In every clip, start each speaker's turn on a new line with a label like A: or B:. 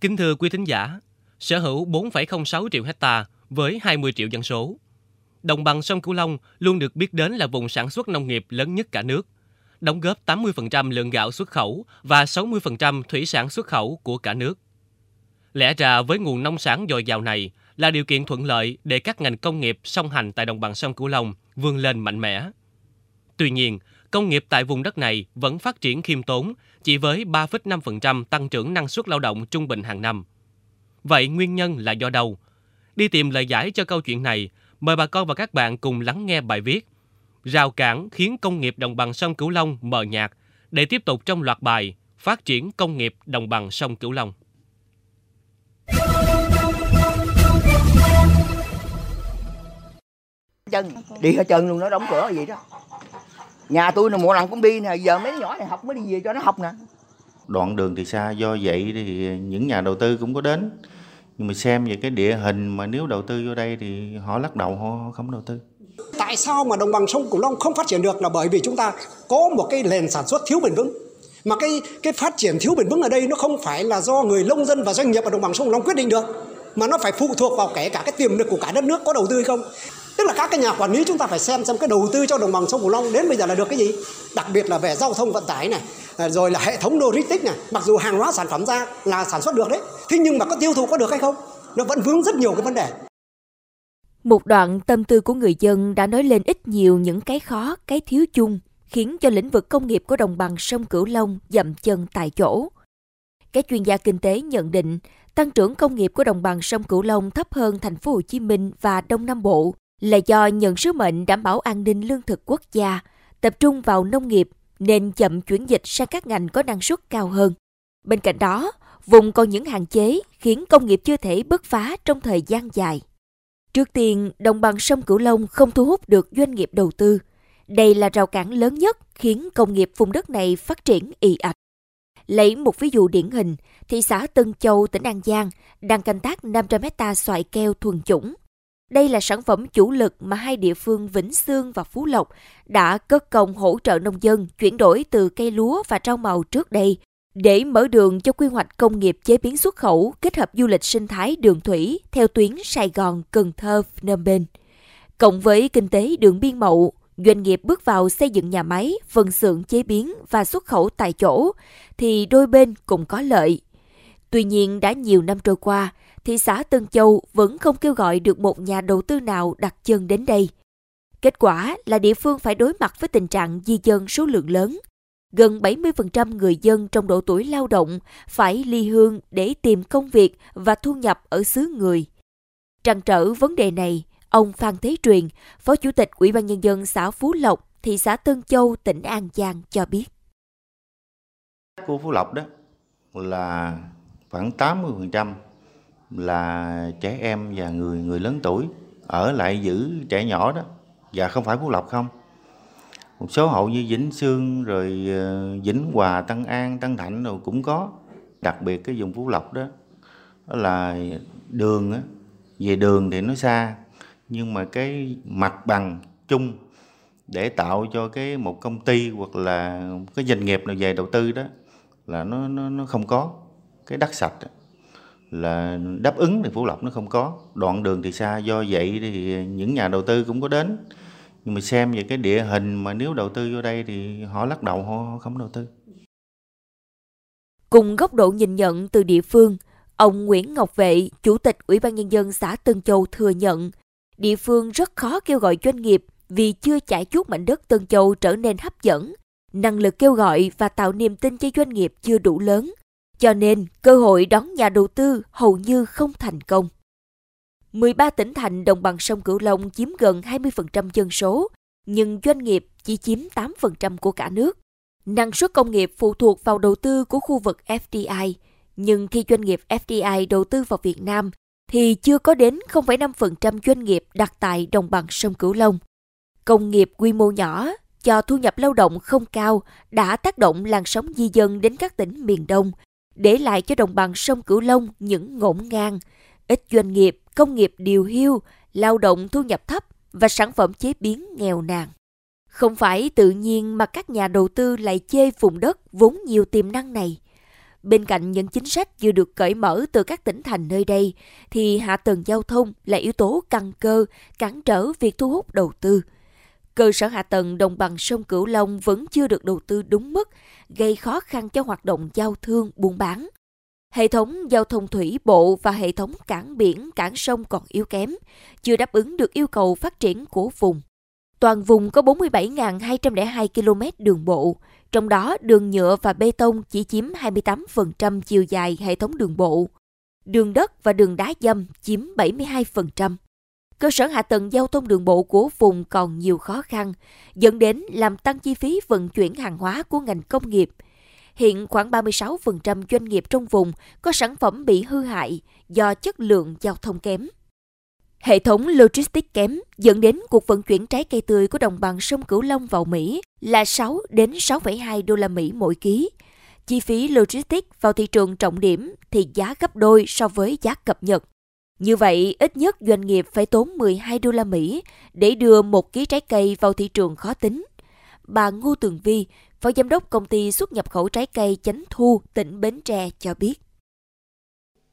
A: Kính thưa quý thính giả, sở hữu 4,06 triệu hecta với 20 triệu dân số. Đồng bằng sông Cửu Long luôn được biết đến là vùng sản xuất nông nghiệp lớn nhất cả nước, đóng góp 80% lượng gạo xuất khẩu và 60% thủy sản xuất khẩu của cả nước. Lẽ ra với nguồn nông sản dồi dào này là điều kiện thuận lợi để các ngành công nghiệp song hành tại đồng bằng sông Cửu Long vươn lên mạnh mẽ. Tuy nhiên, công nghiệp tại vùng đất này vẫn phát triển khiêm tốn, chỉ với 3,5% tăng trưởng năng suất lao động trung bình hàng năm. Vậy nguyên nhân là do đâu? Đi tìm lời giải cho câu chuyện này, mời bà con và các bạn cùng lắng nghe bài viết Rào cản khiến công nghiệp đồng bằng sông Cửu Long mờ nhạt để tiếp tục trong loạt bài Phát triển công nghiệp đồng bằng sông Cửu Long.
B: chân đi hết chân luôn nó đóng cửa gì đó nhà tôi là mỗi lần cũng đi nè giờ mấy nhỏ này học mới đi về cho nó học nè.
C: Đoạn đường thì xa do vậy thì những nhà đầu tư cũng có đến. Nhưng mà xem về cái địa hình mà nếu đầu tư vô đây thì họ lắc đầu họ không đầu tư.
D: Tại sao mà đồng bằng sông cửu long không phát triển được là bởi vì chúng ta có một cái nền sản xuất thiếu bền vững. Mà cái cái phát triển thiếu bền vững ở đây nó không phải là do người nông dân và doanh nghiệp ở đồng bằng sông cửu long quyết định được mà nó phải phụ thuộc vào kể cả cái tiềm lực của cả đất nước có đầu tư hay không tức là các cái nhà quản lý chúng ta phải xem xem cái đầu tư cho đồng bằng sông cửu long đến bây giờ là được cái gì. Đặc biệt là về giao thông vận tải này à, rồi là hệ thống logistics này. Mặc dù hàng hóa sản phẩm ra là sản xuất được đấy thế nhưng mà có tiêu thụ có được hay không nó vẫn vướng rất nhiều cái vấn đề.
E: Một đoạn tâm tư của người dân đã nói lên ít nhiều những cái khó, cái thiếu chung, khiến cho lĩnh vực công nghiệp của đồng bằng sông Cửu Long dậm chân tại chỗ. Các chuyên gia kinh tế nhận định, tăng trưởng công nghiệp của đồng bằng sông Cửu Long thấp hơn thành phố Hồ Chí Minh và Đông Nam Bộ là do nhận sứ mệnh đảm bảo an ninh lương thực quốc gia, tập trung vào nông nghiệp nên chậm chuyển dịch sang các ngành có năng suất cao hơn. Bên cạnh đó, vùng còn những hạn chế khiến công nghiệp chưa thể bứt phá trong thời gian dài. Trước tiên, đồng bằng sông Cửu Long không thu hút được doanh nghiệp đầu tư. Đây là rào cản lớn nhất khiến công nghiệp vùng đất này phát triển ì ạch. Lấy một ví dụ điển hình, thị xã Tân Châu, tỉnh An Giang đang canh tác 500 hecta xoài keo thuần chủng. Đây là sản phẩm chủ lực mà hai địa phương Vĩnh Sương và Phú Lộc đã cất công hỗ trợ nông dân chuyển đổi từ cây lúa và rau màu trước đây để mở đường cho quy hoạch công nghiệp chế biến xuất khẩu kết hợp du lịch sinh thái đường thủy theo tuyến Sài Gòn, Cần Thơ, Phnom Penh. Cộng với kinh tế đường biên mậu, doanh nghiệp bước vào xây dựng nhà máy, phân xưởng chế biến và xuất khẩu tại chỗ, thì đôi bên cùng có lợi. Tuy nhiên đã nhiều năm trôi qua, thị xã Tân Châu vẫn không kêu gọi được một nhà đầu tư nào đặt chân đến đây. Kết quả là địa phương phải đối mặt với tình trạng di dân số lượng lớn. Gần 70% người dân trong độ tuổi lao động phải ly hương để tìm công việc và thu nhập ở xứ người. Trăn trở vấn đề này, ông Phan Thế Truyền, Phó Chủ tịch Ủy ban Nhân dân xã Phú Lộc, thị xã Tân Châu, tỉnh An Giang cho biết.
C: Của Phú Lộc đó là khoảng 80% là trẻ em và người người lớn tuổi ở lại giữ trẻ nhỏ đó. Và không phải Phú Lộc không. Một số hộ như Vĩnh Sương rồi ờ, Vĩnh Hòa, Tân An, Tân Thạnh rồi cũng có. Đặc biệt cái vùng Phú Lộc đó đó là đường á, về đường thì nó xa, nhưng mà cái mặt bằng chung để tạo cho cái một công ty hoặc là cái doanh nghiệp nào về đầu tư đó là nó nó nó không có. Cái đất sạch đó là đáp ứng thì Phú Lộc nó không có. Đoạn đường thì xa, do vậy thì những nhà đầu tư cũng có đến. Nhưng mà xem về cái địa hình mà nếu đầu tư vô đây thì họ lắc đầu, họ không đầu tư.
E: Cùng góc độ nhìn nhận từ địa phương, ông Nguyễn Ngọc Vệ, chủ tịch Ủy ban nhân dân xã Tân Châu thừa nhận, địa phương rất khó kêu gọi doanh nghiệp vì chưa trải chuốt mảnh đất Tân Châu trở nên hấp dẫn. Năng lực kêu gọi và tạo niềm tin cho doanh nghiệp chưa đủ lớn cho nên, cơ hội đón nhà đầu tư hầu như không thành công. 13 tỉnh thành đồng bằng sông Cửu Long chiếm gần 20% dân số, nhưng doanh nghiệp chỉ chiếm 8% của cả nước. Năng suất công nghiệp phụ thuộc vào đầu tư của khu vực FDI, nhưng khi doanh nghiệp FDI đầu tư vào Việt Nam thì chưa có đến 0,5% doanh nghiệp đặt tại đồng bằng sông Cửu Long. Công nghiệp quy mô nhỏ cho thu nhập lao động không cao đã tác động làn sóng di dân đến các tỉnh miền Đông, để lại cho đồng bằng sông Cửu Long những ngổn ngang, ít doanh nghiệp, công nghiệp điều hưu, lao động thu nhập thấp và sản phẩm chế biến nghèo nàn. Không phải tự nhiên mà các nhà đầu tư lại chê vùng đất vốn nhiều tiềm năng này. Bên cạnh những chính sách vừa được cởi mở từ các tỉnh thành nơi đây, thì hạ tầng giao thông là yếu tố căn cơ, cản trở việc thu hút đầu tư. Cơ sở hạ tầng đồng bằng sông Cửu Long vẫn chưa được đầu tư đúng mức, gây khó khăn cho hoạt động giao thương, buôn bán. Hệ thống giao thông thủy bộ và hệ thống cảng biển, cảng sông còn yếu kém, chưa đáp ứng được yêu cầu phát triển của vùng. Toàn vùng có 47.202 km đường bộ, trong đó đường nhựa và bê tông chỉ chiếm 28% chiều dài hệ thống đường bộ. Đường đất và đường đá dâm chiếm 72%. Cơ sở hạ tầng giao thông đường bộ của vùng còn nhiều khó khăn, dẫn đến làm tăng chi phí vận chuyển hàng hóa của ngành công nghiệp. Hiện khoảng 36% doanh nghiệp trong vùng có sản phẩm bị hư hại do chất lượng giao thông kém. Hệ thống logistics kém dẫn đến cuộc vận chuyển trái cây tươi của đồng bằng sông Cửu Long vào Mỹ là 6 đến 6,2 đô la Mỹ mỗi ký. Chi phí logistics vào thị trường trọng điểm thì giá gấp đôi so với giá cập nhật. Như vậy, ít nhất doanh nghiệp phải tốn 12 đô la Mỹ để đưa một ký trái cây vào thị trường khó tính. Bà Ngô Tường Vi, Phó Giám đốc Công ty xuất nhập khẩu trái cây Chánh Thu, tỉnh Bến Tre cho biết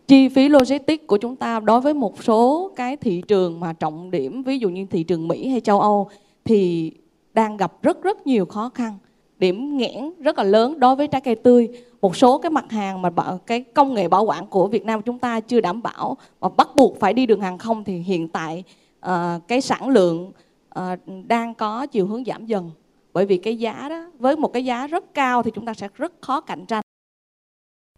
F: chi phí logistics của chúng ta đối với một số cái thị trường mà trọng điểm ví dụ như thị trường Mỹ hay châu Âu thì đang gặp rất rất nhiều khó khăn điểm nghẽn rất là lớn đối với trái cây tươi. Một số cái mặt hàng mà cái công nghệ bảo quản của Việt Nam chúng ta chưa đảm bảo và bắt buộc phải đi đường hàng không thì hiện tại uh, cái sản lượng uh, đang có chiều hướng giảm dần. Bởi vì cái giá đó với một cái giá rất cao thì chúng ta sẽ rất khó cạnh tranh.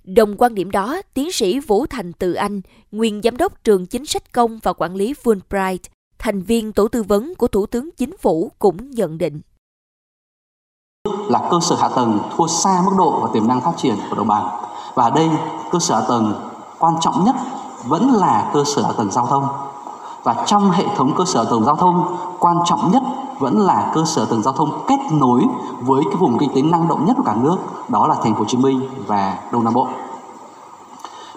E: Đồng quan điểm đó, tiến sĩ Vũ Thành Từ Anh, nguyên giám đốc trường chính sách công và quản lý Fulbright, thành viên tổ tư vấn của Thủ tướng Chính phủ cũng nhận định.
G: Là cơ sở hạ tầng thua xa mức độ và tiềm năng phát triển của đồng bằng. Và ở đây, cơ sở hạ tầng quan trọng nhất vẫn là cơ sở hạ tầng giao thông. Và trong hệ thống cơ sở hạ tầng giao thông, quan trọng nhất vẫn là cơ sở tầng giao thông kết nối với cái vùng kinh tế năng động nhất của cả nước đó là thành phố Hồ Chí Minh và Đông Nam Bộ.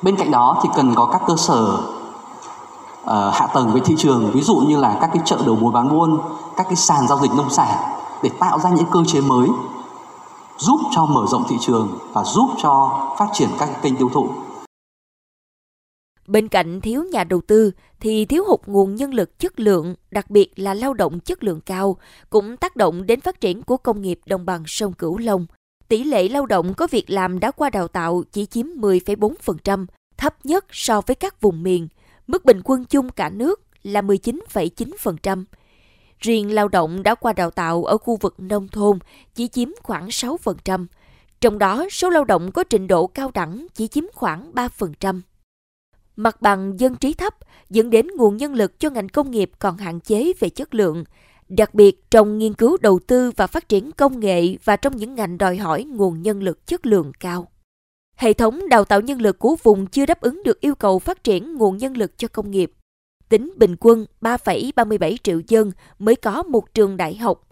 G: Bên cạnh đó thì cần có các cơ sở uh, hạ tầng với thị trường ví dụ như là các cái chợ đầu mối bán buôn, các cái sàn giao dịch nông sản để tạo ra những cơ chế mới giúp cho mở rộng thị trường và giúp cho phát triển các kênh tiêu thụ
E: Bên cạnh thiếu nhà đầu tư thì thiếu hụt nguồn nhân lực chất lượng, đặc biệt là lao động chất lượng cao, cũng tác động đến phát triển của công nghiệp đồng bằng sông Cửu Long. Tỷ lệ lao động có việc làm đã qua đào tạo chỉ chiếm 10,4%, thấp nhất so với các vùng miền. Mức bình quân chung cả nước là 19,9%. Riêng lao động đã qua đào tạo ở khu vực nông thôn chỉ chiếm khoảng 6%. Trong đó, số lao động có trình độ cao đẳng chỉ chiếm khoảng 3%. Mặt bằng dân trí thấp dẫn đến nguồn nhân lực cho ngành công nghiệp còn hạn chế về chất lượng, đặc biệt trong nghiên cứu đầu tư và phát triển công nghệ và trong những ngành đòi hỏi nguồn nhân lực chất lượng cao. Hệ thống đào tạo nhân lực của vùng chưa đáp ứng được yêu cầu phát triển nguồn nhân lực cho công nghiệp. Tính bình quân 3,37 triệu dân mới có một trường đại học.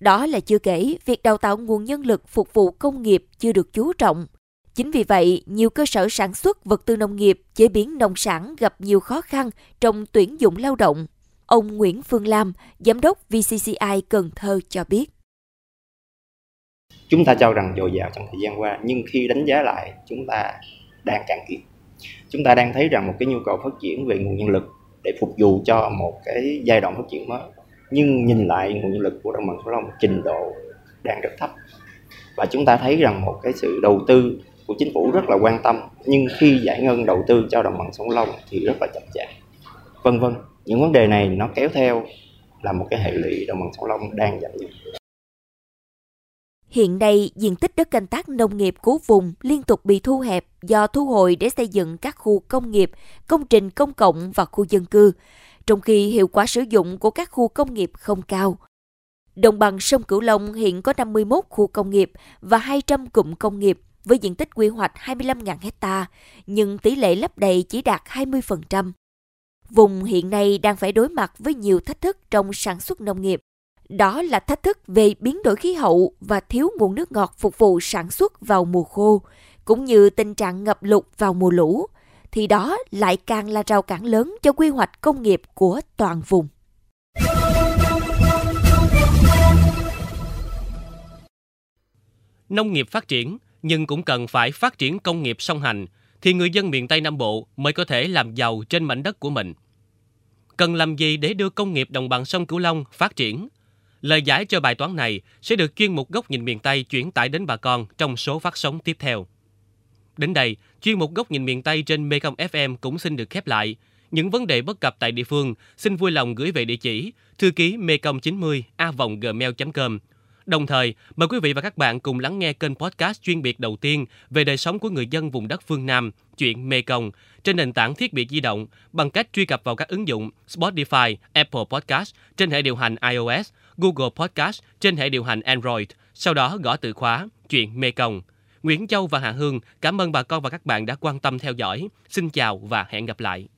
E: Đó là chưa kể việc đào tạo nguồn nhân lực phục vụ công nghiệp chưa được chú trọng, Chính vì vậy, nhiều cơ sở sản xuất vật tư nông nghiệp, chế biến nông sản gặp nhiều khó khăn trong tuyển dụng lao động. Ông Nguyễn Phương Lam, Giám đốc VCCI Cần Thơ cho biết.
H: Chúng ta cho rằng dồi dào trong thời gian qua, nhưng khi đánh giá lại, chúng ta đang cạn kiệt. Chúng ta đang thấy rằng một cái nhu cầu phát triển về nguồn nhân lực để phục vụ cho một cái giai đoạn phát triển mới. Nhưng nhìn lại nguồn nhân lực của đồng bằng sông Long, trình độ đang rất thấp và chúng ta thấy rằng một cái sự đầu tư của chính phủ rất là quan tâm, nhưng khi giải ngân đầu tư cho đồng bằng sông Long thì rất là chậm chạp vân vân, những vấn đề này nó kéo theo là một cái hệ lụy đồng bằng sông Long đang giảm dần
E: Hiện nay, diện tích đất canh tác nông nghiệp của vùng liên tục bị thu hẹp do thu hồi để xây dựng các khu công nghiệp, công trình công cộng và khu dân cư, trong khi hiệu quả sử dụng của các khu công nghiệp không cao. Đồng bằng sông Cửu Long hiện có 51 khu công nghiệp và 200 cụm công nghiệp, với diện tích quy hoạch 25.000 hecta, nhưng tỷ lệ lấp đầy chỉ đạt 20%. Vùng hiện nay đang phải đối mặt với nhiều thách thức trong sản xuất nông nghiệp. Đó là thách thức về biến đổi khí hậu và thiếu nguồn nước ngọt phục vụ sản xuất vào mùa khô, cũng như tình trạng ngập lụt vào mùa lũ, thì đó lại càng là rào cản lớn cho quy hoạch công nghiệp của toàn vùng.
A: Nông nghiệp phát triển nhưng cũng cần phải phát triển công nghiệp song hành thì người dân miền Tây Nam Bộ mới có thể làm giàu trên mảnh đất của mình. Cần làm gì để đưa công nghiệp đồng bằng sông Cửu Long phát triển? Lời giải cho bài toán này sẽ được chuyên mục góc nhìn miền Tây chuyển tải đến bà con trong số phát sóng tiếp theo. Đến đây, chuyên mục góc nhìn miền Tây trên Mekong FM cũng xin được khép lại. Những vấn đề bất cập tại địa phương xin vui lòng gửi về địa chỉ thư ký mekong 90 a gmail.com Đồng thời, mời quý vị và các bạn cùng lắng nghe kênh podcast chuyên biệt đầu tiên về đời sống của người dân vùng đất phương Nam, chuyện Mê Công, trên nền tảng thiết bị di động bằng cách truy cập vào các ứng dụng Spotify, Apple Podcast trên hệ điều hành iOS, Google Podcast trên hệ điều hành Android, sau đó gõ từ khóa chuyện Mê Công. Nguyễn Châu và Hà Hương cảm ơn bà con và các bạn đã quan tâm theo dõi. Xin chào và hẹn gặp lại.